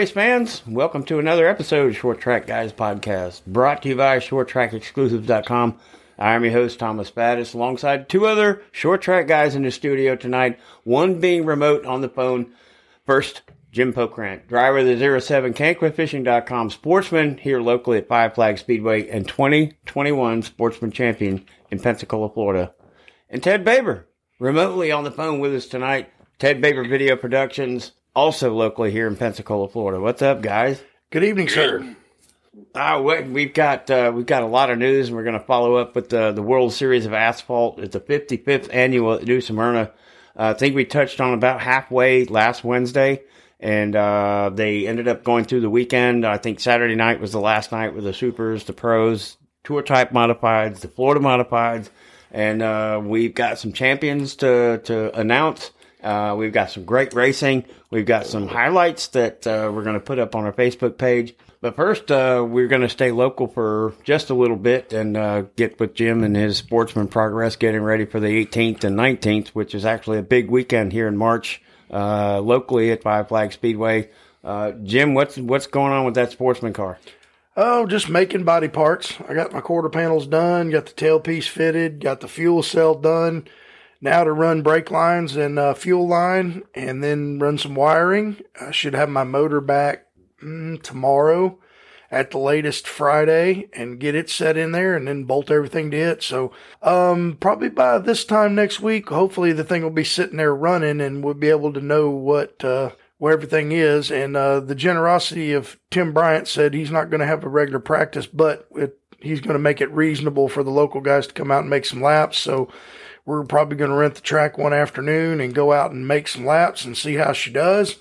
race fans. Welcome to another episode of Short Track Guys Podcast, brought to you by ShortTrackExclusives.com. I am your host, Thomas Battis, alongside two other short track guys in the studio tonight, one being remote on the phone. First, Jim Pokrant, driver of the 07 CanquaFishing.com sportsman here locally at Five Flag Speedway and 2021 sportsman champion in Pensacola, Florida. And Ted Baber, remotely on the phone with us tonight. Ted Baber Video Productions, also locally here in Pensacola, Florida. What's up, guys? Good evening, sir. Uh, we've got uh, we've got a lot of news, and we're going to follow up with the the World Series of Asphalt. It's the 55th annual at New Smyrna. Uh, I think we touched on about halfway last Wednesday, and uh, they ended up going through the weekend. I think Saturday night was the last night with the supers, the pros, tour type modifieds, the Florida modifieds, and uh, we've got some champions to to announce. Uh, we've got some great racing. We've got some highlights that uh, we're going to put up on our Facebook page. But first, uh, we're going to stay local for just a little bit and uh, get with Jim and his sportsman progress, getting ready for the 18th and 19th, which is actually a big weekend here in March uh, locally at Five Flag Speedway. Uh, Jim, what's what's going on with that sportsman car? Oh, just making body parts. I got my quarter panels done, got the tailpiece fitted, got the fuel cell done. Now to run brake lines and uh, fuel line, and then run some wiring. I should have my motor back mm, tomorrow at the latest Friday and get it set in there and then bolt everything to it. So, um, probably by this time next week, hopefully the thing will be sitting there running and we'll be able to know what, uh, where everything is. And, uh, the generosity of Tim Bryant said he's not going to have a regular practice, but it, he's going to make it reasonable for the local guys to come out and make some laps. So, we're probably going to rent the track one afternoon and go out and make some laps and see how she does.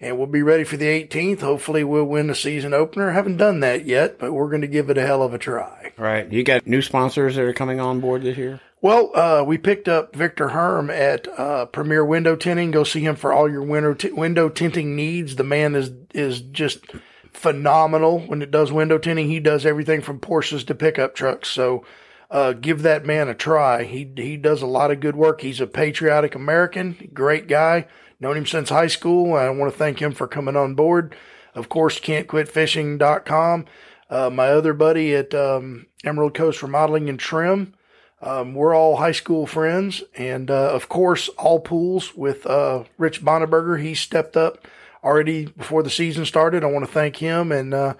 And we'll be ready for the 18th. Hopefully, we'll win the season opener. Haven't done that yet, but we're going to give it a hell of a try. Right. You got new sponsors that are coming on board this year? Well, uh, we picked up Victor Herm at uh, Premier Window Tinting. Go see him for all your window t- window tinting needs. The man is is just phenomenal when it does window tinting. He does everything from Porsches to pickup trucks. So uh, give that man a try. He he does a lot of good work. He's a patriotic American, great guy. Known him since high school. I want to thank him for coming on board. Of course, can'tquitfishing.com. Uh, my other buddy at um, Emerald Coast Remodeling and Trim. Um, we're all high school friends, and uh, of course, all pools with uh, Rich Bonneberger. He stepped up already before the season started. I want to thank him and uh,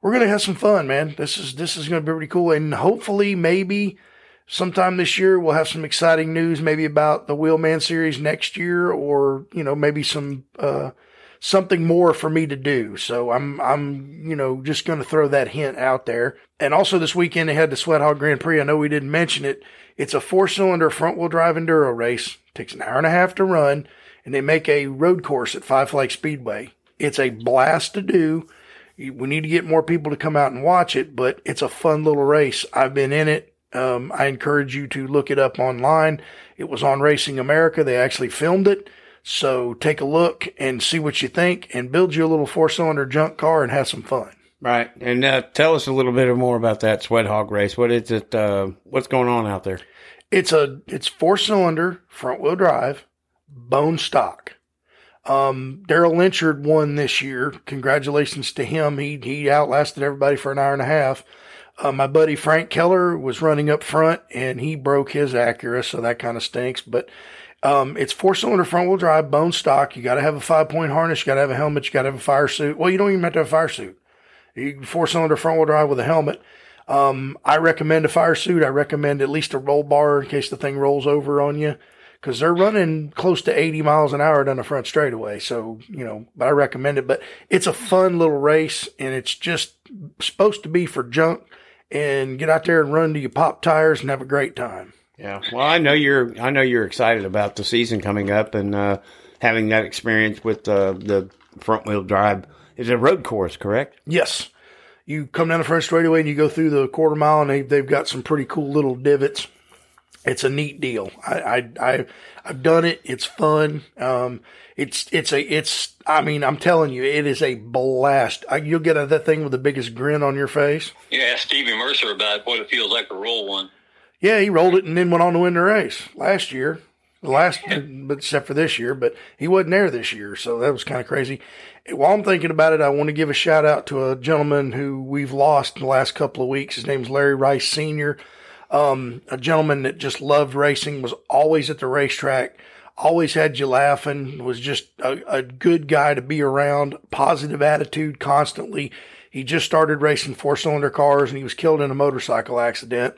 we're gonna have some fun, man. This is this is gonna be pretty cool, and hopefully, maybe sometime this year we'll have some exciting news, maybe about the Wheelman series next year, or you know, maybe some uh, something more for me to do. So I'm I'm you know just gonna throw that hint out there. And also this weekend they had the Sweat Hog Grand Prix. I know we didn't mention it. It's a four cylinder front wheel drive enduro race. Takes an hour and a half to run, and they make a road course at Five Flag Speedway. It's a blast to do we need to get more people to come out and watch it, but it's a fun little race. I've been in it. Um, I encourage you to look it up online. It was on Racing America. They actually filmed it. So take a look and see what you think and build you a little four cylinder junk car and have some fun. Right. And uh, tell us a little bit more about that sweat hog race. What is it? Uh, what's going on out there? It's a, it's four cylinder front wheel drive, bone stock. Um, Daryl Lynchard won this year. Congratulations to him. He, he outlasted everybody for an hour and a half. Uh, my buddy Frank Keller was running up front and he broke his Acura, so that kind of stinks. But um, it's four cylinder front wheel drive, bone stock. You got to have a five point harness. You got to have a helmet. You got to have a fire suit. Well, you don't even have to have a fire suit. You four cylinder front wheel drive with a helmet. Um, I recommend a fire suit. I recommend at least a roll bar in case the thing rolls over on you because they're running close to 80 miles an hour down the front straightaway. So, you know, but I recommend it. But it's a fun little race and it's just supposed to be for junk and get out there and run to your pop tires and have a great time. Yeah. Well, I know you're, I know you're excited about the season coming up and, uh, having that experience with, uh, the front wheel drive. Is a road course, correct? Yes. You come down the front straightaway and you go through the quarter mile and they, they've got some pretty cool little divots it's a neat deal. I, I, I have done it. It's fun. Um, it's, it's a, it's, I mean, I'm telling you, it is a blast. I, you'll get a, that thing with the biggest grin on your face. Yeah, Stevie Mercer about what it feels like to roll one. Yeah, he rolled it and then went on to win the race last year. The last, but except for this year, but he wasn't there this year, so that was kind of crazy. While I'm thinking about it, I want to give a shout out to a gentleman who we've lost in the last couple of weeks. His name's Larry Rice Sr. Um, a gentleman that just loved racing, was always at the racetrack, always had you laughing, was just a, a good guy to be around, positive attitude constantly. He just started racing four cylinder cars and he was killed in a motorcycle accident.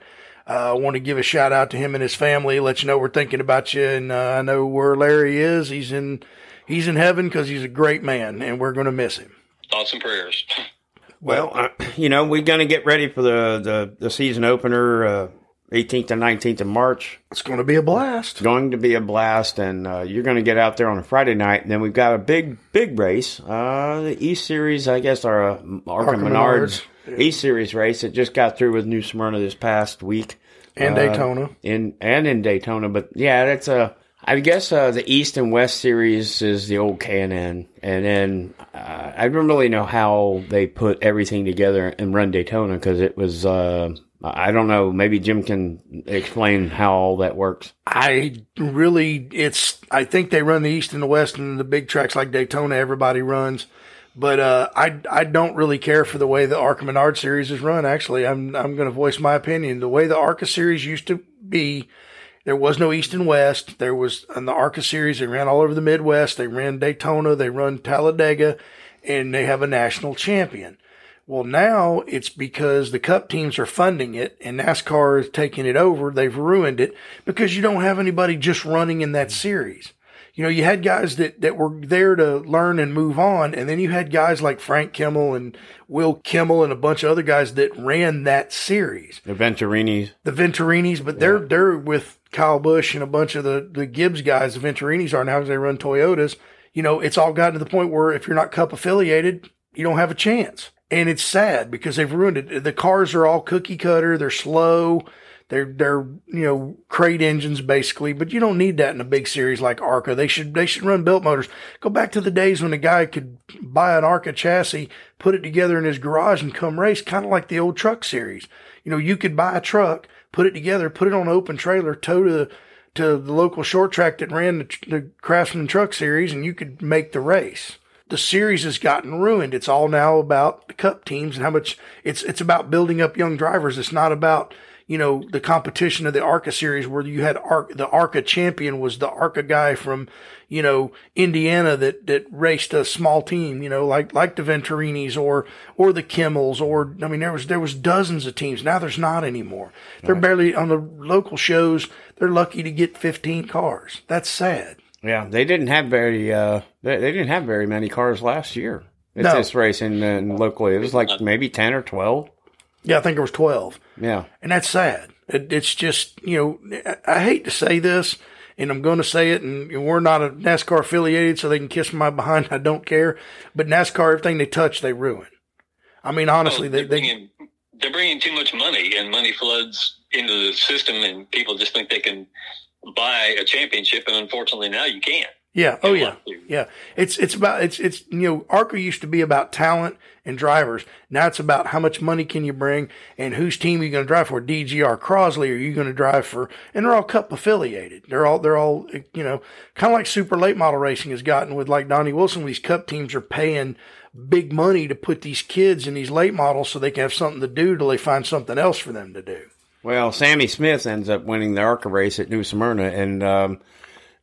Uh, I want to give a shout out to him and his family, let you know we're thinking about you. And uh, I know where Larry is. He's in, he's in heaven because he's a great man and we're going to miss him. Thoughts and prayers. Well, uh, you know, we're going to get ready for the, the, the season opener, uh, 18th and 19th of March. It's going to be a blast. Going to be a blast, and uh, you're going to get out there on a Friday night. And then we've got a big, big race. Uh, the East Series, I guess, our uh, Arca Menards East Series race. It just got through with New Smyrna this past week. And Uh, Daytona. in and in Daytona. But yeah, that's a. I guess uh, the East and West series is the old K and N, and then uh, I don't really know how they put everything together and run Daytona because it was. I don't know. Maybe Jim can explain how all that works. I really, it's, I think they run the East and the West and the big tracks like Daytona, everybody runs. But, uh, I, I don't really care for the way the Arca Menard series is run. Actually, I'm, I'm going to voice my opinion. The way the Arca series used to be, there was no East and West. There was, in the Arca series, they ran all over the Midwest. They ran Daytona, they run Talladega, and they have a national champion. Well, now it's because the cup teams are funding it and NASCAR is taking it over. They've ruined it because you don't have anybody just running in that series. You know, you had guys that, that were there to learn and move on. And then you had guys like Frank Kimmel and Will Kimmel and a bunch of other guys that ran that series. The Venturinis. The Venturinis, but they're, they're with Kyle Busch and a bunch of the, the Gibbs guys. The Venturinis are now because they run Toyotas. You know, it's all gotten to the point where if you're not cup affiliated, you don't have a chance. And it's sad because they've ruined it. The cars are all cookie cutter. They're slow. They're, they're, you know, crate engines basically, but you don't need that in a big series like ARCA. They should, they should run built motors. Go back to the days when a guy could buy an ARCA chassis, put it together in his garage and come race, kind of like the old truck series. You know, you could buy a truck, put it together, put it on an open trailer, tow to the, to the local short track that ran the, the Craftsman Truck Series, and you could make the race the series has gotten ruined. It's all now about the cup teams and how much it's, it's about building up young drivers. It's not about, you know, the competition of the ARCA series where you had ARCA, the ARCA champion was the ARCA guy from, you know, Indiana that, that raced a small team, you know, like, like the Venturinis or, or the Kimmels or, I mean, there was, there was dozens of teams. Now there's not anymore. They're barely on the local shows. They're lucky to get 15 cars. That's sad. Yeah, they didn't have very. Uh, they, they didn't have very many cars last year. At No. this race in, in locally, it was like maybe ten or twelve. Yeah, I think it was 12. Yeah. And that's sad. It, it's just, you know, I, I hate to say this and I'm going to say it and we're not a NASCAR affiliated so they can kiss my behind. I don't care. But NASCAR, everything they touch, they ruin. I mean, honestly, Oh, they, they're they, bringing they're bringing too much money, and money floods into the system, and people just think they can buy a championship, and unfortunately, now you can't. yeah. Oh yeah. Yeah. It's, it's about, it's, it's, you know, ARCA used to be about talent and drivers. Now it's about how much money can you bring and whose team are you going to drive for? DGR Crosley, are you going to drive for? And they're all cup affiliated. They're all, they're all, you know, kind of like super late model racing has gotten with like Donnie Wilson. These cup teams are paying big money to put these kids in these late models so they can have something to do till they find something else for them to do. Well, Sammy Smith ends up winning the ARCA race at New Smyrna, and um,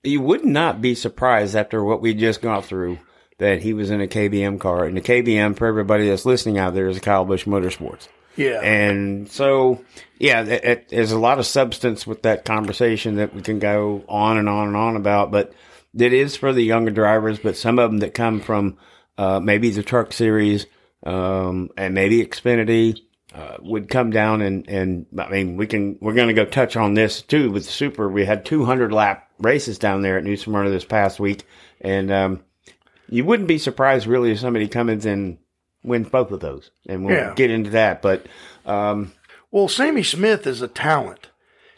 you would not be surprised after what we just got through that he was in a KBM car. And the KBM, for everybody that's listening out there, is Kyle Busch Motorsports. Yeah. And so, yeah, it, it, there's a lot of substance with that conversation that we can go on and on and on about. But it is for the younger drivers, but some of them that come from uh, maybe the truck series um, and maybe Xfinity uh, would come down and, and I mean, we can, we're going to go touch on this too with Super. We had 200 lap races down there at New Smyrna this past week. And, um, you wouldn't be surprised really if somebody comes in and wins both of those. And we'll Yeah. get into that. But, um, Well, Sammy Smith is a talent.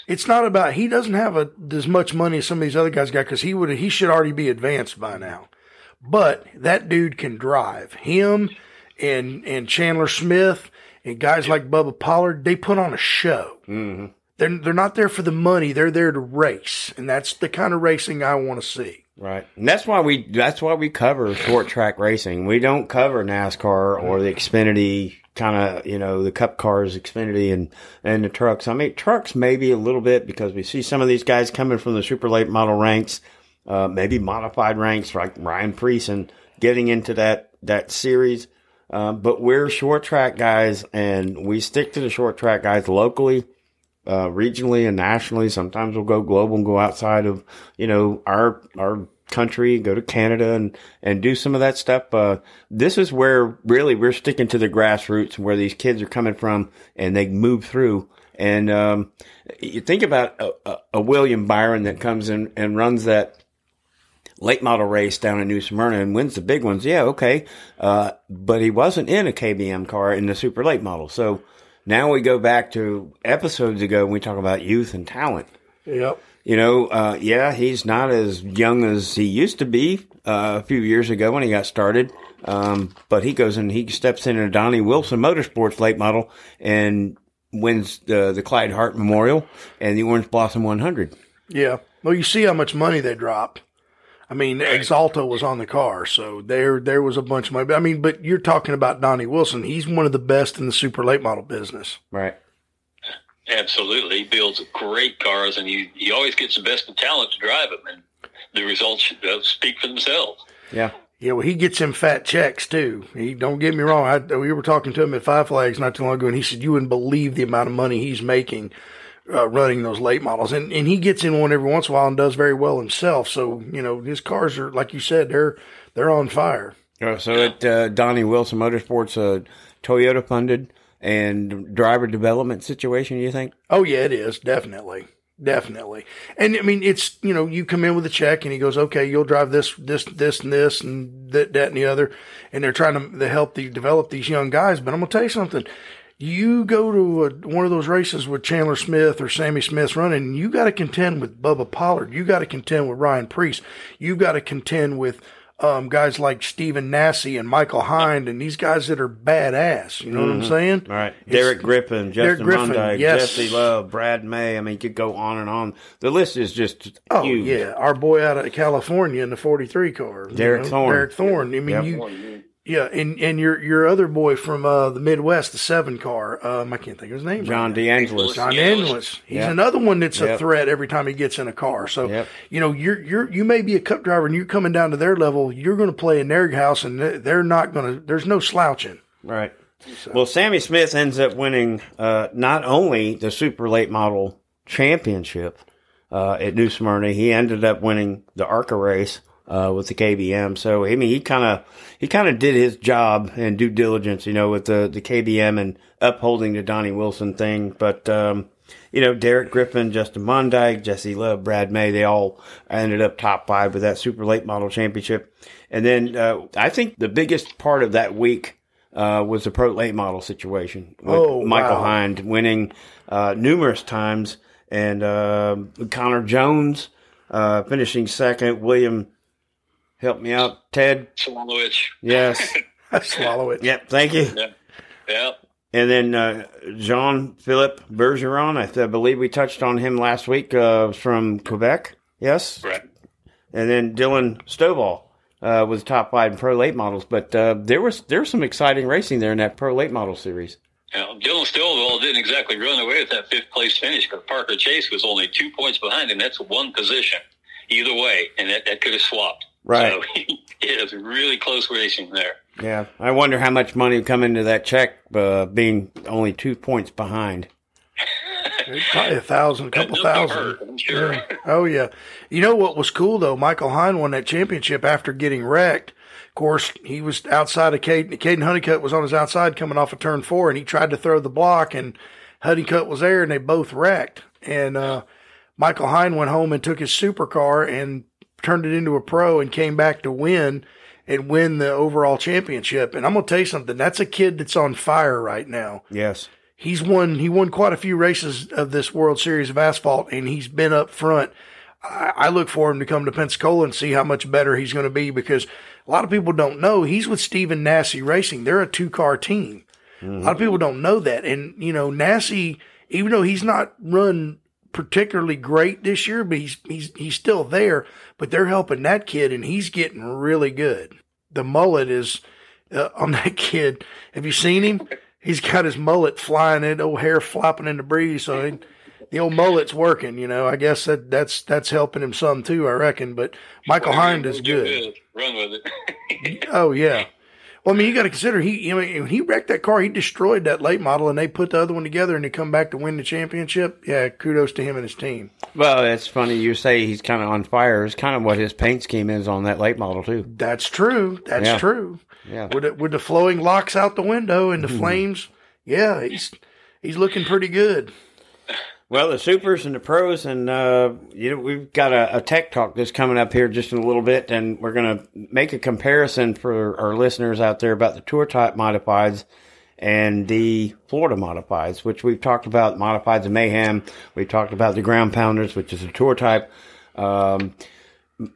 It's not about he doesn't have a, as much money as some of these other guys got because he would he should already be advanced by now. But that dude can drive. Him and and Chandler Smith and guys like Bubba Pollard, they put on a show. they're they're not there for the money. They're there to race, and that's the kind of racing I want to see. Right. And that's why we that's why we cover short track racing. We don't cover NASCAR or the Xfinity kind of, you know, the cup cars, Xfinity and and the trucks. I mean, trucks maybe a little bit because we see some of these guys coming from the super late model ranks, uh, maybe modified ranks like Ryan Preece and getting into that that series. Uh, but we're short track guys and we stick to the short track guys locally uh, regionally and nationally. Sometimes we'll go global and go outside of, you know, our, our country, go to Canada and, and do some of that stuff. Uh, this is where really we're sticking to the grassroots and where these kids are coming from and they move through. And, um, you think about a, a, a William Byron that comes in and runs that, late model race down in New Smyrna and wins the big ones. Yeah, okay. Uh, but he wasn't in a KBM car in the super late model. So now we go back to episodes ago when we talk about youth and talent. Yep. You know, uh, yeah, he's not as young as he used to be uh, a few years ago when he got started. Um, but he goes and he steps into Donnie Wilson Motorsports late model and wins the, the Clyde Hart Memorial and the Orange Blossom 100. Yeah. Well, you see how much money they dropped. I mean, Axalta was on the car, so there there was a bunch of money. I mean, but you're talking about Donnie Wilson. He's one of the best in the super late model business. Right. Absolutely, he builds great cars, and he he always gets the best of talent to drive them, and the results uh, speak for themselves. Yeah. Yeah, well, he gets him fat checks too. He don't get me wrong. I, we were talking to him at Five Flags not too long ago, and he said you wouldn't believe the amount of money he's making uh, running those late models, and and he gets in one every once in a while and does very well himself. So you know his cars are like you said, they're they're on fire. Uh, so at uh, Donnie Wilson Motorsports, uh, Toyota funded and driver development situation. You think? Oh yeah, it is definitely. Definitely. And I mean, it's, you know, you come in with a check and he goes, okay, you'll drive this, this, this and this and that, that and the other. And they're trying to, to help the, develop these young guys. But I'm going to tell you something. You go to a, one of those races with Chandler Smith or Sammy Smith running, and you got to contend with Bubba Pollard. You got to contend with Ryan Preece. You got to contend with um, guys like Stephen Nasse and Michael Hinde and these guys that are badass. You know mm-hmm. what I'm saying? All right. It's, Derek Griffin, Justin Griffin, Monday, yes. Jesse Love, Brad May. I mean, you could go on and on. The list is just oh, huge. yeah. Our boy out of California in the 43 car. Derek you know? Thorn. Derek Thorn. I mean, yep. you yeah, and and your your other boy from uh, the Midwest, the seven car, um, I can't think of his name. John right DeAngelis. John DeAngelis. He's yep. another one that's yep. a threat every time he gets in a car. So yep. you know, you're you're you may be a cup driver and you're coming down to their level. You're going to play in their house, and they're not going to. There's no slouching. Right. So. Well, Sammy Smith ends up winning uh, not only the super late model championship uh, at New Smyrna, he ended up winning the ARCA race uh, with the KBM. So I mean, he kind of he kind of did his job and due diligence, you know, with the the KBM and upholding the Donnie Wilson thing. But um, you know, Derek Griffin, Justin Mondeik, Jesse Love, Brad May, they all ended up top five with that super late model championship. And then uh, I think the biggest part of that week uh, was the pro late model situation with oh, Michael wow. Hinde winning uh, numerous times and uh, Connor Jones uh, finishing second, William Help me out, Ted. Sawalich. Yes. Swallow it. Yep. Thank you. Yep. yep. And then uh, Jean Philippe Bergeron, I, th- I, believe we touched on him last week uh, from Quebec. Yes. Right. And then Dylan Stovall uh, was top five in pro late models, but uh, there was there was some exciting racing there in that pro late model series. Now, Dylan Stovall didn't exactly run away with that fifth place finish because Parker Chase was only two points behind him. That's one position either way, and that, that could have swapped. Right. So it was really close racing there. Yeah. I wonder how much money would come into that check uh, being only two points behind. Probably a thousand, a couple thousand. Hurt, sure. yeah. Oh yeah. You know what was cool though? Michael Hinde won that championship after getting wrecked. Of course, he was outside of Caden. Caden Honeycutt was on his outside coming off of turn four, and he tried to throw the block, and Honeycutt was there, and they both wrecked. And uh, Michael Hinde went home and took his supercar and turned it into a pro and came back to win and win the overall championship. And I'm going to tell you something. That's a kid that's on fire right now. Yes. He's won, he won quite a few races of this World Series of Asphalt and he's been up front. I, I look for him to come to Pensacola and see how much better he's going to be because a lot of people don't know he's with Stephen Nasse Racing. They're a two car team. Mm-hmm. A lot of people don't know that. And, you know, Nasse even though he's not run particularly great this year, but he's he's he's still there. But they're helping that kid, and he's getting really good. The mullet is uh, on that kid. Have you seen him? He's got his mullet flying in, old hair flopping in the breeze. So he, the old mullet's working. You know, I guess that that's that's helping him some too. I reckon. But Michael Hinde is good. Run with it. oh yeah. Well, I mean, you got to consider he, you know, when he wrecked that car, he destroyed that late model, and they put the other one together, and they come back to win the championship. Yeah, kudos to him and his team. Well, it's funny you say he's kind of on fire. It's kind of what his paint scheme is on that late model too. That's true. That's Yeah. true. Yeah. With the, with the flowing locks out the window and the mm-hmm. flames, yeah, he's he's looking pretty good. Well, the supers and the pros, and uh, you know we've got a, a tech talk that's coming up here just in a little bit, and we're going to make a comparison for our listeners out there about the tour type modifieds and the Florida modifieds, which we've talked about. Modifieds of Mayhem. We've talked about the ground pounders, which is a tour type. Um,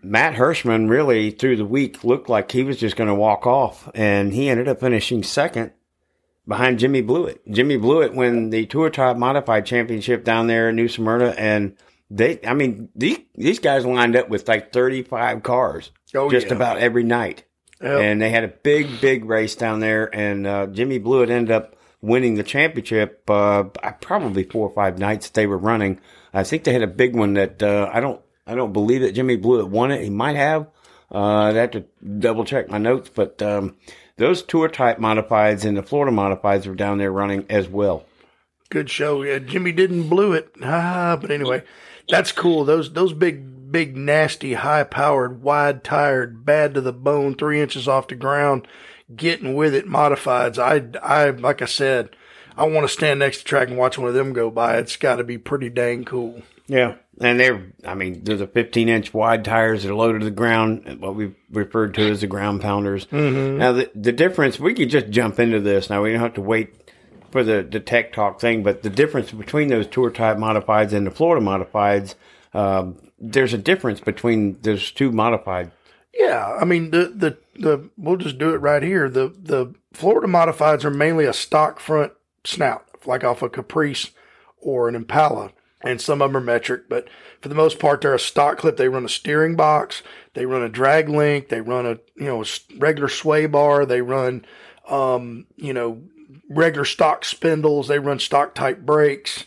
Matt Hirschman really through the week looked like he was just going to walk off, and he ended up finishing second behind Jimmy Blewett. Jimmy Blewett won the Tour Type Modified Championship down there in New Smyrna, and they, I mean, these these guys lined up with like thirty five cars Oh, just yeah. about every night, Yep. and they had a big big race down there, and uh, Jimmy Blewett ended up winning the championship. Uh, probably four or five nights they were running. I think they had a big one that uh, I don't I don't believe that Jimmy Blewett won it. He might have. Uh, I'd have to double check my notes, but um, those tour type modifieds and the Florida modifieds were down there running as well. Good show. Yeah, Jimmy didn't blew it. Ah, but anyway, that's cool. Those those big big nasty high powered wide tired bad to the bone three inches off the ground getting with it modifieds. I I like I said, I want to stand next to track and watch one of them go by. It's got to be pretty dang cool. Yeah, and they're I mean they're the 15 inch wide tires that are low to the ground, what we referred to as the ground pounders. Mm-hmm. Now the the difference we could just jump into this now. We don't have to wait for the the tech talk thing, but the difference between those tour type modifieds and the Florida modifieds, um, there's a difference between those two modified. Yeah, I mean the the the we'll just do it right here. The the Florida modifieds are mainly a stock front snout, like off a Caprice or an Impala, and some of them are metric, but for the most part they're a stock clip. They run a steering box, they run a drag link, they run a you know s- regular sway bar, they run um you know regular stock spindles, they run stock type brakes.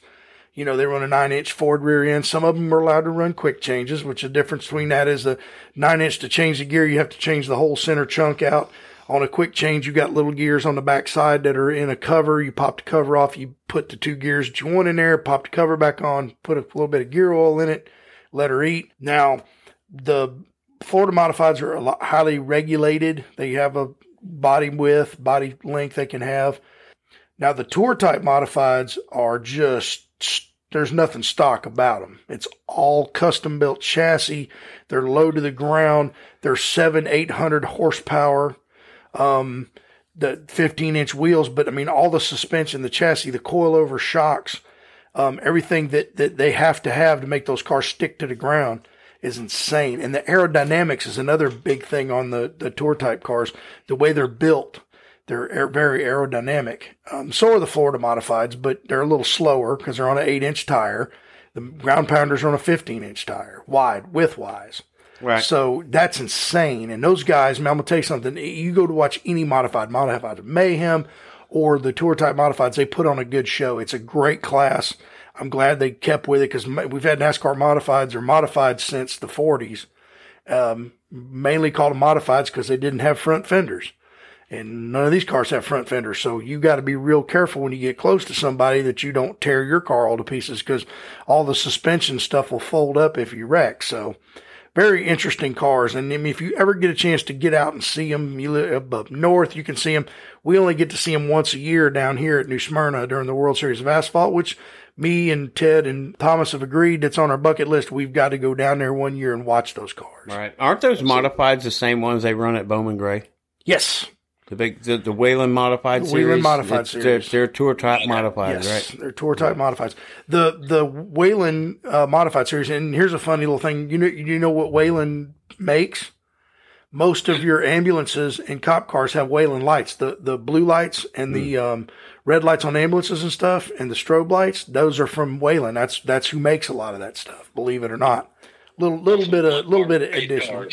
You know, they run a nine inch Ford rear end. Some of them are allowed to run quick changes, which the difference between that is the nine inch to change the gear, you have to change the whole center chunk out. On a quick change, you've got little gears on the back side that are in a cover. You pop the cover off, you put the two gears that you want in there, pop the cover back on, put a little bit of gear oil in it, let her eat. Now, the Florida modifieds are a lot highly regulated. They have a body width, body length they can have. Now the tour type modifieds are just there's nothing stock about them. It's all custom built chassis. They're low to the ground. They're seven, eight hundred horsepower. Um, the 15 inch wheels, but I mean all the suspension, the chassis, the coilover shocks, um, everything that that they have to have to make those cars stick to the ground is insane. And the aerodynamics is another big thing on the the tour type cars. The way they're built, they're very aerodynamic. Um, so are the Florida modifieds, but they're a little slower because they're on an eight inch tire. The ground pounders are on a 15 inch tire, wide, width wise. Right. So that's insane. And those guys, man, I'm gonna tell you something. You go to watch any modified, modified mayhem, or the tour type modifieds, they put on a good show. It's a great class. I'm glad they kept with it because we've had NASCAR modifieds or modified since the 40s. Um, mainly called them modifieds because they didn't have front fenders. And none of these cars have front fenders. So you got to be real careful when you get close to somebody that you don't tear your car all to pieces because all the suspension stuff will fold up if you wreck. So very interesting cars. And if you ever get a chance to get out and see them, you live up north, you can see them. We only get to see them once a year down here at New Smyrna during the World Series of Asphalt, which me and Ted and Thomas have agreed that's on our bucket list. We've got to go down there one year and watch those cars. Right. Aren't those modifieds the same ones they run at Bowman Gray? Yes. The big, the, the Wayland modified The series. Wayland modified It's- series. They're, they're tour type modified, Yes, right? they're tour type modifieds. The the Wayland uh, modified series, and here's a funny little thing. You know, you know what Wayland makes? Most of your ambulances and cop cars have Wayland lights, the the blue lights and the um, red lights on ambulances and stuff, and the strobe lights, those are from Whelen. That's that's who makes a lot of that stuff. Believe it or not, little little bit of little bit of additional.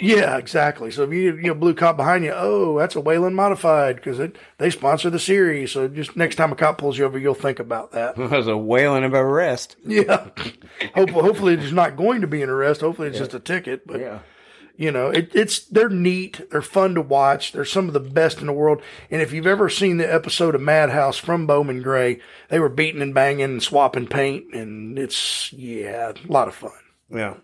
Yeah, exactly. So if you you know blue cop behind you, oh, that's a Whelen modified because they sponsor the series. So just next time a cop pulls you over, you'll think about that. Was a whaling of arrest. Yeah. hopefully, hopefully there's not going to be an arrest. Hopefully it's just a ticket. But Yeah. you know, it, it's they're neat. They're fun to watch. They're some of the best in the world. And if you've ever seen the episode of Madhouse from Bowman Gray, they were beating and banging and swapping paint, and it's yeah, a lot of fun. Yeah.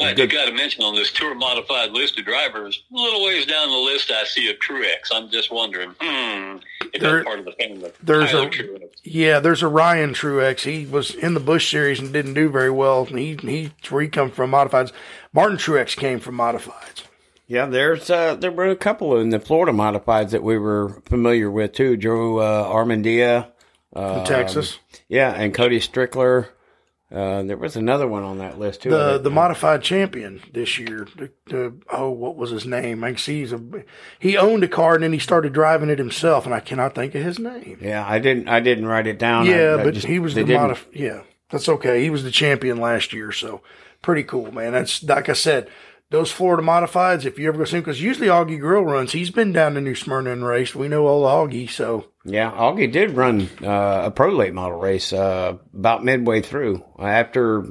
I you got to mention on this tour modified list of drivers, a little ways down the list, I see a Truex. I'm just wondering, hmm, if There- that's part of the family. there's Tyler a- Truex. Yeah, there's a Ryan Truex. He was in the Busch series and didn't do very well. He he's where he come from modifieds. Martin Truex came from modifieds. Yeah, there's uh, there were a couple in the Florida modifieds that we were familiar with too. Joe uh, Armandia, From Texas. yeah, and Cody Strickler. Uh, there was another one on that list too. the the modified champion this year. The, the, oh, what was his name? I see he's a he owned a car and then he started driving it himself, and I cannot think of his name. yeah, I didn't I didn't write it down. yeah, I- I but just- he was the didn't- modif. Yeah, that's okay. He was the champion last year, so pretty cool, man. That's like I said. Those Florida modifieds, if you ever go see him, because usually Augie Grill runs, he's been down to New Smyrna and raced. We know old Augie, so Yeah, Augie did run uh, a pro late model race uh, about midway through after.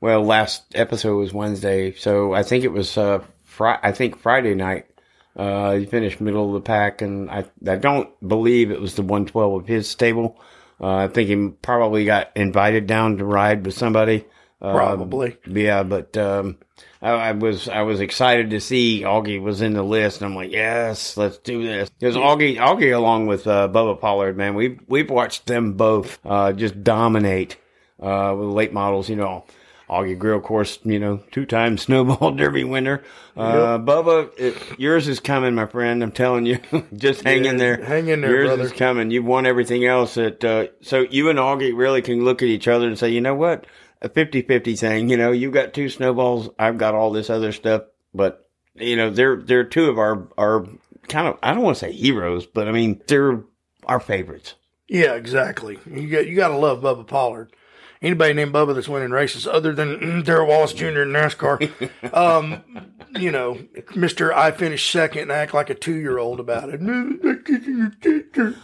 Well, last episode was Wednesday, so I think it was. Uh, Fri- I think Friday night. Uh, he finished middle of the pack, and I I don't believe it was the 112 of his stable. Uh, I think he probably got invited down to ride with somebody. Uh, probably. yeah, but um, I, I was I was excited to see Augie was in the list, and I'm like, yes, let's do this. Because Augie, Augie, along with uh, Bubba Pollard, man, we've we've watched them both uh, just dominate uh, with late models. You know, Augie Grill, of course, you know, two time snowball derby winner. Uh, Bubba, it, yours is coming, my friend. I'm telling you, just hang in there. hang in there, Yours brother. is coming. You've won everything else. That uh, so you and Augie really can look at each other and say, you know what, a 50-50 thing. You know, You've got two snowballs. I've got all this other stuff. But you know, they're they're two of our our kind of I don't want to say heroes, but I mean they're our favorites. Yeah, exactly. You got you got to love Bubba Pollard. Anybody named Bubba that's winning races, other than mm, Darrell Wallace Jr. in NASCAR, um, you know, Mister, I finished second and act like a two year old about it.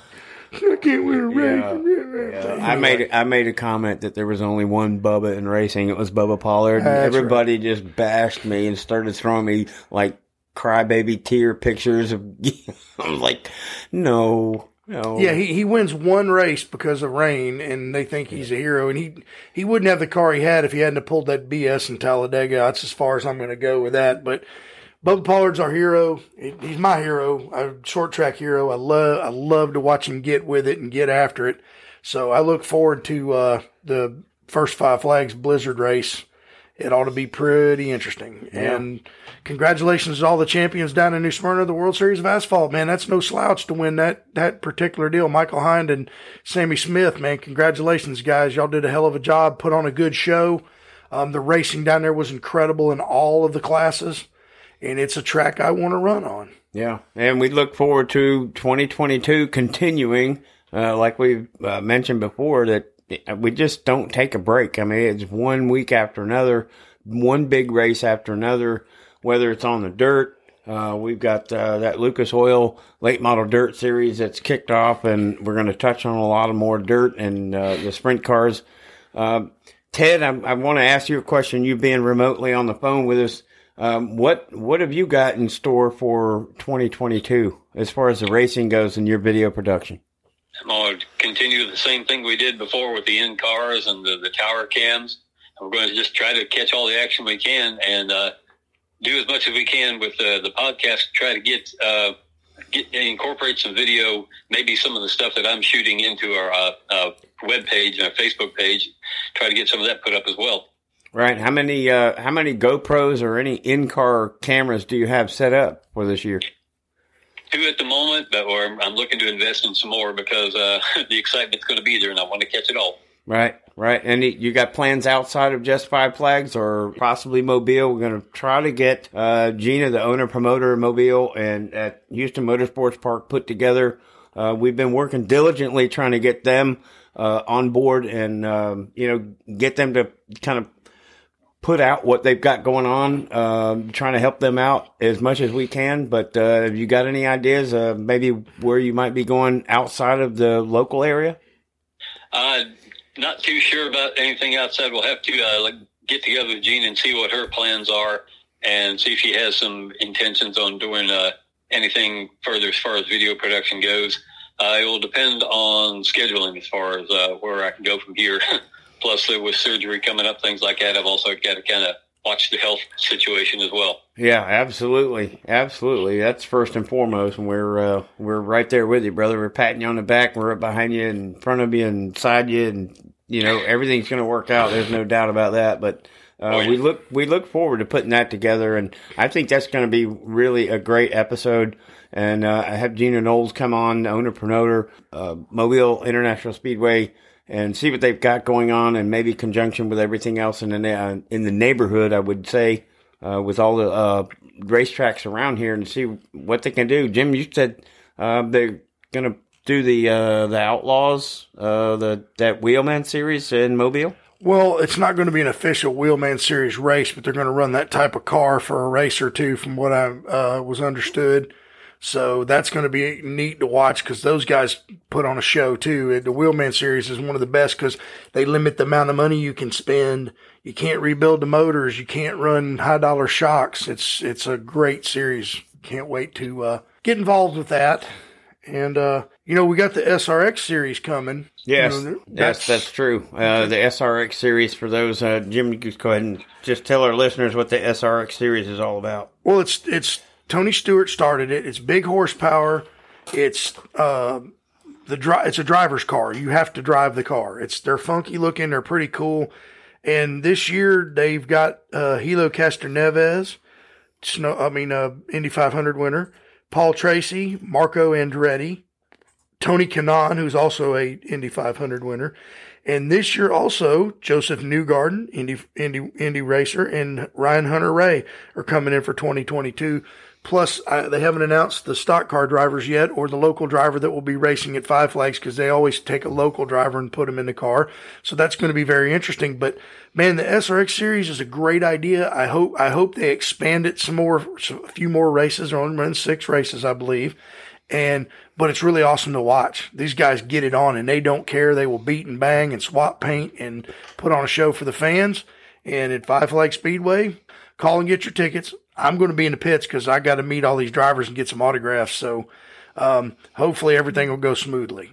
I can't win a race. I made I made a comment that there was only one Bubba in racing. It was Bubba Pollard. That's everybody just bashed me and started throwing me like crybaby tear pictures of. I was like, no, no. Yeah, he, he wins one race because of rain, and they think he's a hero. And he he wouldn't have the car he had if he hadn't have pulled that BS in Talladega. That's as far as I'm going to go with that. But Bubba Pollard's our hero. He's my hero, a short track hero. I love I love to watch him get with it and get after it. So I look forward to uh, the first Five Flags Blizzard race. It ought to be pretty interesting. And congratulations to all the champions down in New Smyrna, the World Series of Asphalt. Man, that's no slouch to win that that particular deal. Michael Hinde and Sammy Smith, man, congratulations, guys. Y'all did a hell of a job. Put on a good show. Um, the racing down there was incredible in all of the classes, and it's a track I want to run on. Yeah, and we look forward to 2022 continuing, uh, like we've uh, mentioned before, that we just don't take a break. I mean, it's one week after another, one big race after another, whether it's on the dirt. Uh, we've got uh, that Lucas Oil late model dirt series that's kicked off, and we're going to touch on a lot of more dirt and uh, the sprint cars. Uh, Ted, I, I want to ask you a question. You being remotely on the phone with us, um, what what have you got in store for 2022 as far as the racing goes in your video production? I'm going to continue the same thing we did before with the in cars and the, the tower cams. We're going to just try to catch all the action we can and uh, do as much as we can with uh, the podcast. To Try to get uh, get incorporate some video, maybe some of the stuff that I'm shooting into our uh, uh, web page and our Facebook page. Try to get some of that put up as well. Right. How many uh, how many GoPros or any in car cameras do you have set up for this year? Two at the moment, but or I'm- I'm looking to invest in some more because uh, the excitement's going to be there, and I want to catch it all. Right, right. And you got plans outside of just Five Flags or possibly Mobile? We're going to try to get uh, Gina, the owner promoter of Mobile, and at Houston Motorsports Park put together uh, we've been working diligently trying to get them uh, on board and um, you know get them to kind of put out what they've got going on, um, trying to help them out as much as we can. But uh, have you got any ideas, uh, maybe where you might be going outside of the local area? Uh, not too sure about anything outside. We'll have to uh, get together with Jean and see what her plans are, and see if she has some intentions on doing uh, anything further as far as video production goes. Uh, it will depend on scheduling as far as uh, where I can go from here. Plus, there was surgery coming up, things like that, I've also got to kind of watch the health situation as well. Yeah, absolutely, absolutely. That's first and foremost, and we're uh, we're right there with you, brother. We're patting you on the back, we're up behind you, and in front of you, and side you, and you know everything's going to work out. There's no doubt about that. But uh, oh, yeah. we look we look forward to putting that together, and I think that's going to be really a great episode. And uh, I have Gina Knowles come on, owner promoter, uh, Mobile International Speedway and see what they've got going on, and maybe conjunction with everything else in the uh, in the neighborhood. I would say uh, with all the uh, racetracks around here, and see what they can do. Jim, you said uh, they're going to do the uh, the Outlaws, uh, the that Wheelman series in Mobile. Well, it's not going to be an official Wheelman Series race, but they're going to run that type of car for a race or two, from what I was understood. So that's going to be neat to watch because those guys put on a show too. The Wheelman series is one of the best because they limit the amount of money you can spend. You can't rebuild the motors. You can't run high dollar shocks. It's, it's a great series. Can't wait to, uh, get involved with that. And, uh, you know, we got the SRX series coming. Yes, you know, that's, that's true. Uh, the SRX series for those, uh, Jim, you just go ahead and just tell our listeners what the SRX series is all about. Well, it's, it's Tony Stewart started it. It's big horsepower. It's uh, the dri- It's a driver's car. You have to drive the car. It's they're funky looking. They're pretty cool. And this year they've got uh, Helio Castroneves, Snow. I mean, uh, Indy 500 winner, Paul Tracy, Marco Andretti, Tony Kanaan, who's also a Indy 500 winner, and this year also, Josef Newgarden, Indy, Indy, Indy racer, and Ryan Hunter-Reay are coming in for 2022. Plus, uh, they haven't announced the stock car drivers yet or the local driver that will be racing at Five Flags because they always take a local driver and put them in the car. So that's going to be very interesting. But man, the SRX series is a great idea. I hope, I hope they expand it some more, a few more races. Only running six races, I believe. And, but it's really awesome to watch. These guys get it on and they don't care. They will beat and bang and swap paint and put on a show for the fans. And at Five Flag Speedway, call and get your tickets. I'm going to be in the pits because I got to meet all these drivers and get some autographs. So um, hopefully everything will go smoothly.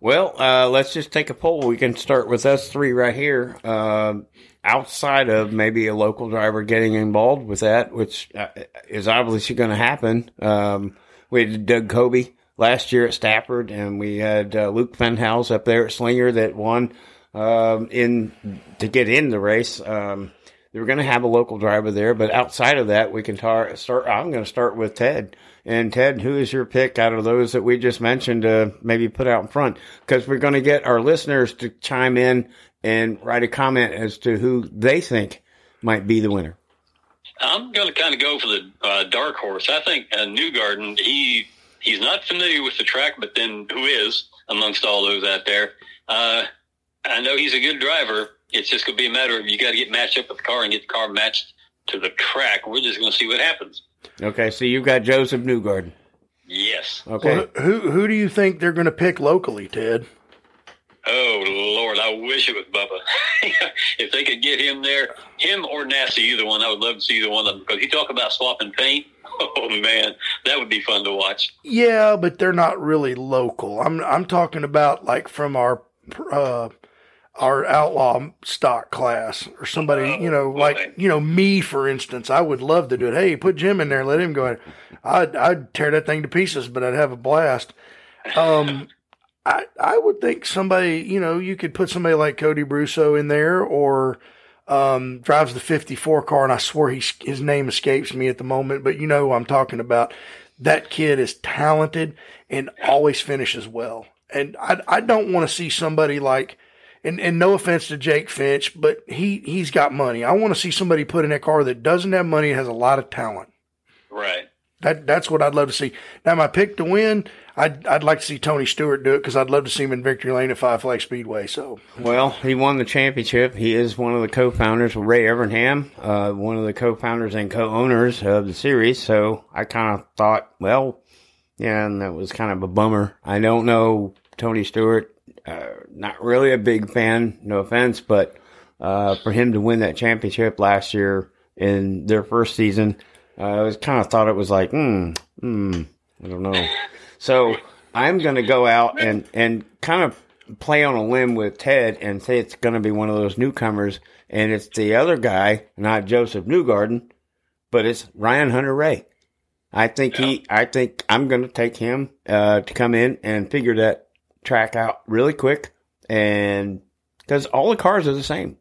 Well, uh, let's just take a poll. We can start with us three right here. Uh, outside of maybe a local driver getting involved with that, which uh, is obviously going to happen. Um, we had Doug Coby last year at Stafford, and we had uh, Luke Fenhaus up there at Slinger that won um, in to get in the race. Um, they were going to have a local driver there, but outside of that, we can tar- start. I'm going to start with Ted. And Ted, who is your pick out of those that we just mentioned to maybe put out in front? Because we're going to get our listeners to chime in and write a comment as to who they think might be the winner. I'm going to kind of go for the uh, dark horse. I think uh, Newgarden. He he's not familiar with the track, but then who is amongst all those out there? Uh, I know he's a good driver, it's just going to be a matter of you got to get matched up with the car and get the car matched to the track. We're just going to see what happens. Okay, so you've got Josef Newgarden. Yes. Okay. Well, who who do you think they're going to pick locally, Ted? Oh Lord, I wish it was Bubba. if they could get him there, him or Nasse, either one, I would love to see either one of them. Because you talk about swapping paint. Oh man, that would be fun to watch. Yeah, but they're not really local. I'm I'm talking about like from our uh, our outlaw stock class or somebody, oh, you know, like, you know, me, for instance, I would love to do it. Hey, put Jim in there, let him go. I'd, I'd tear that thing to pieces, but I'd have a blast. Um, I, I would think somebody, you know, you could put somebody like Cody Brusso in there or, um, drives the 54 car. And I swear he, his name escapes me at the moment, but you know I'm talking about. That kid is talented and always finishes well. And I, I don't want to see somebody like, and, and no offense to Jake Finch, but he, he's got money. I want to see somebody put in that car that doesn't have money and has a lot of talent. Right. That that's what I'd love to see. Now my pick to win, I'd I'd like to see Tony Stewart do it because I'd love to see him in victory lane at Five Flag Speedway. So Well, he won the championship. He is one of the co-founders with Ray Evernham, uh, one of the co-founders and co-owners of the series. So I kind of thought, well, yeah, and that was kind of a bummer. I don't know Tony Stewart. Uh, not really a big fan, no offense, but uh, for him to win that championship last year in their first season, uh, I was kind of thought it was like, hmm, hmm, I don't know. So I'm going to go out and, and kind of play on a limb with Ted and say it's going to be one of those newcomers, and it's the other guy, not Josef Newgarden, but it's Ryan Hunter-Reay. I think he, I think I'm going to take him uh, to come in and figure that track out really quick, and because all the cars are the same,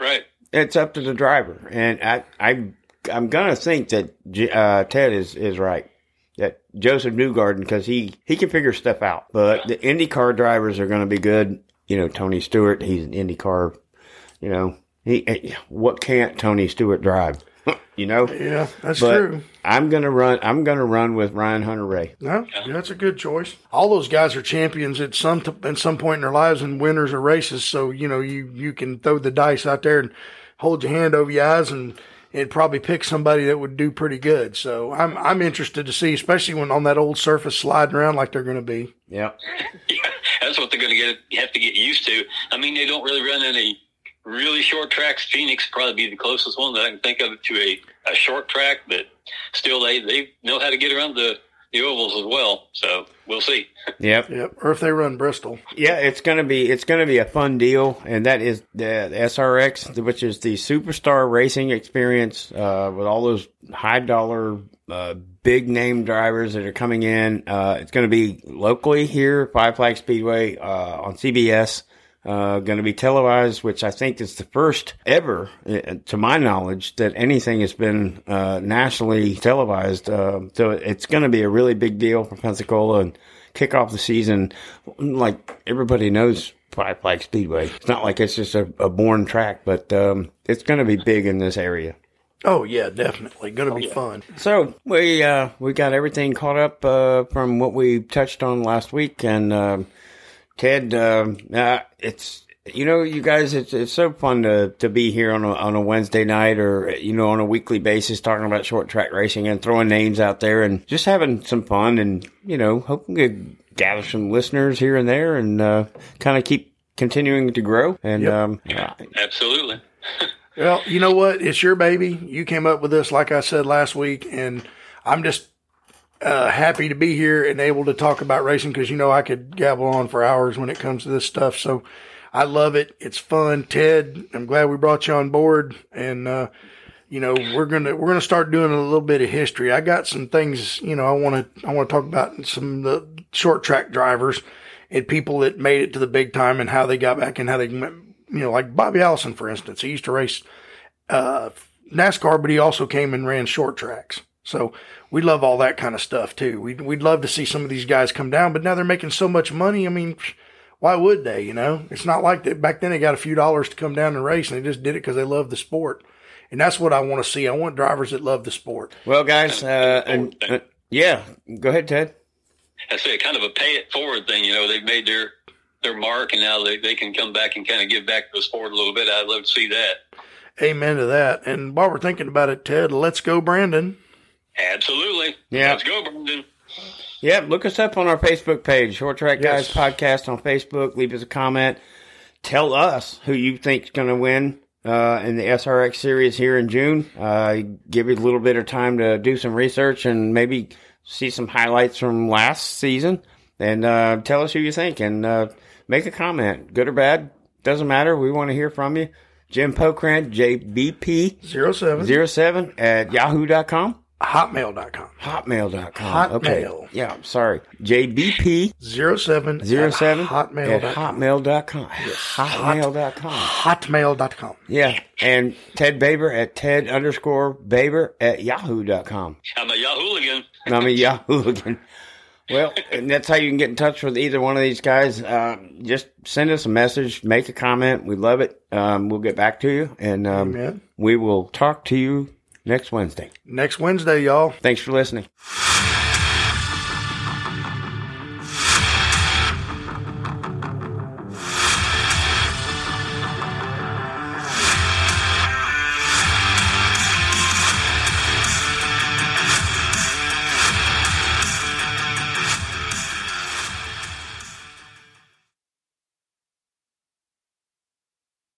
Right. it's up to the driver, and I, I, I'm going to think that uh, Ted is is right. That Josef Newgarden because he he can figure stuff out, but the IndyCar drivers are going to be good. You know, Tony Stewart, he's an IndyCar. You know, he what can't Tony Stewart drive? you know, yeah, that's but true. I'm gonna run. I'm gonna run with Ryan Hunter-Reay. No, that's a good choice. All those guys are champions at some t- at some point in their lives and winners of races. So you know you you can throw the dice out there and hold your hand over your eyes and and probably pick somebody that would do pretty good. So I'm I'm interested to see, especially when on that old surface sliding around like they're going to be. Yep. Yeah, that's what they're going to get. Have to get used to. I mean, they don't really run any really short tracks. Phoenix probably be the closest one that I can think of to a, a short track, but still, they they know how to get around the the ovals as well. So we'll see. Yep. Yep. Or if they run Bristol. Yeah, it's gonna be it's gonna be a fun deal, and that is the, the SRX, which is the Superstar Racing Experience, uh, with all those high dollar, uh, big name drivers that are coming in. Uh, it's gonna be locally here, Five Flag Speedway, uh, on CBS. Uh, going to be televised, which I think is the first ever, uh, to my knowledge, that anything has been uh, nationally televised. Uh, so it's going to be a really big deal for Pensacola and kick off the season. Like everybody knows Five Flag Speedway. It's not like it's just a, a born track, but um, it's going to be big in this area. Oh yeah, definitely going to be fun. So we uh, we got everything caught up uh, from what we touched on last week, and um Ted, um uh, it's you know you guys, it's it's so fun to to be here on a on a Wednesday night or you know on a weekly basis talking about short track racing and throwing names out there and just having some fun and you know hoping to gather some listeners here and there and uh, kind of keep continuing to grow and Yep. um, Absolutely. Well, you know what? It's your baby. You came up with this, like I said last week, and I'm just uh, happy to be here and able to talk about racing because you know I could gabble on for hours when it comes to this stuff. So I love it. It's fun. Ted, I'm glad we brought you on board, and uh, you know we're gonna we're gonna start doing a little bit of history. I got some things you know I want to I want to talk about some the short track drivers and people that made it to the big time and how they got back and how they you know like Bobby Allison for instance. He used to race uh, NASCAR, but he also came and ran short tracks. So we love all that kind of stuff too. We'd, we'd love to see some of these guys come down, but now they're making so much money. I mean, why would they? You know, it's not like that. Back then they got a few dollars to come down and race and they just did it because they love the sport. And that's what I want to see. I want drivers that love the sport. well, guys, uh, and uh, yeah, go ahead, Ted. I say kind of a pay it forward thing. You know, they've made their their mark, and now they, they can come back and kind of give back to the sport a little bit. I'd love to see that. Amen to that. And while we're thinking about it, Ted, let's go, Brandon. Absolutely. Yeah. Let's go, Brendan. Yep, look us up on our Facebook page, Short Track Yes. Guys Podcast on Facebook. Leave us a comment. Tell us who you think's going to win uh, in the SRX series here in June. Uh, give you a little bit of time to do some research and maybe see some highlights from last season. And uh, tell us who you think and uh, make a comment, good or bad. Doesn't matter. We want to hear from you. Jim Pokrant, JBP07 Zero seven at yahoo.com. hotmail.com. Hotmail.com. Okay. Hotmail. Yeah, sorry. JBP Zero seven zero seven at hotmail. at hotmail.com. Hotmail.com. hotmail.com. Yeah. And Ted Baber at Ted underscore Baber at yahoo.com. I'm a Yahoo again. I mean, Yahoo again. Well, and that's how you can get in touch with either one of these guys. Uh, just send us a message, make a comment. We love it. Um, we'll get back to you, and um, we will talk to you next Wednesday. Next Wednesday, y'all. Thanks for listening.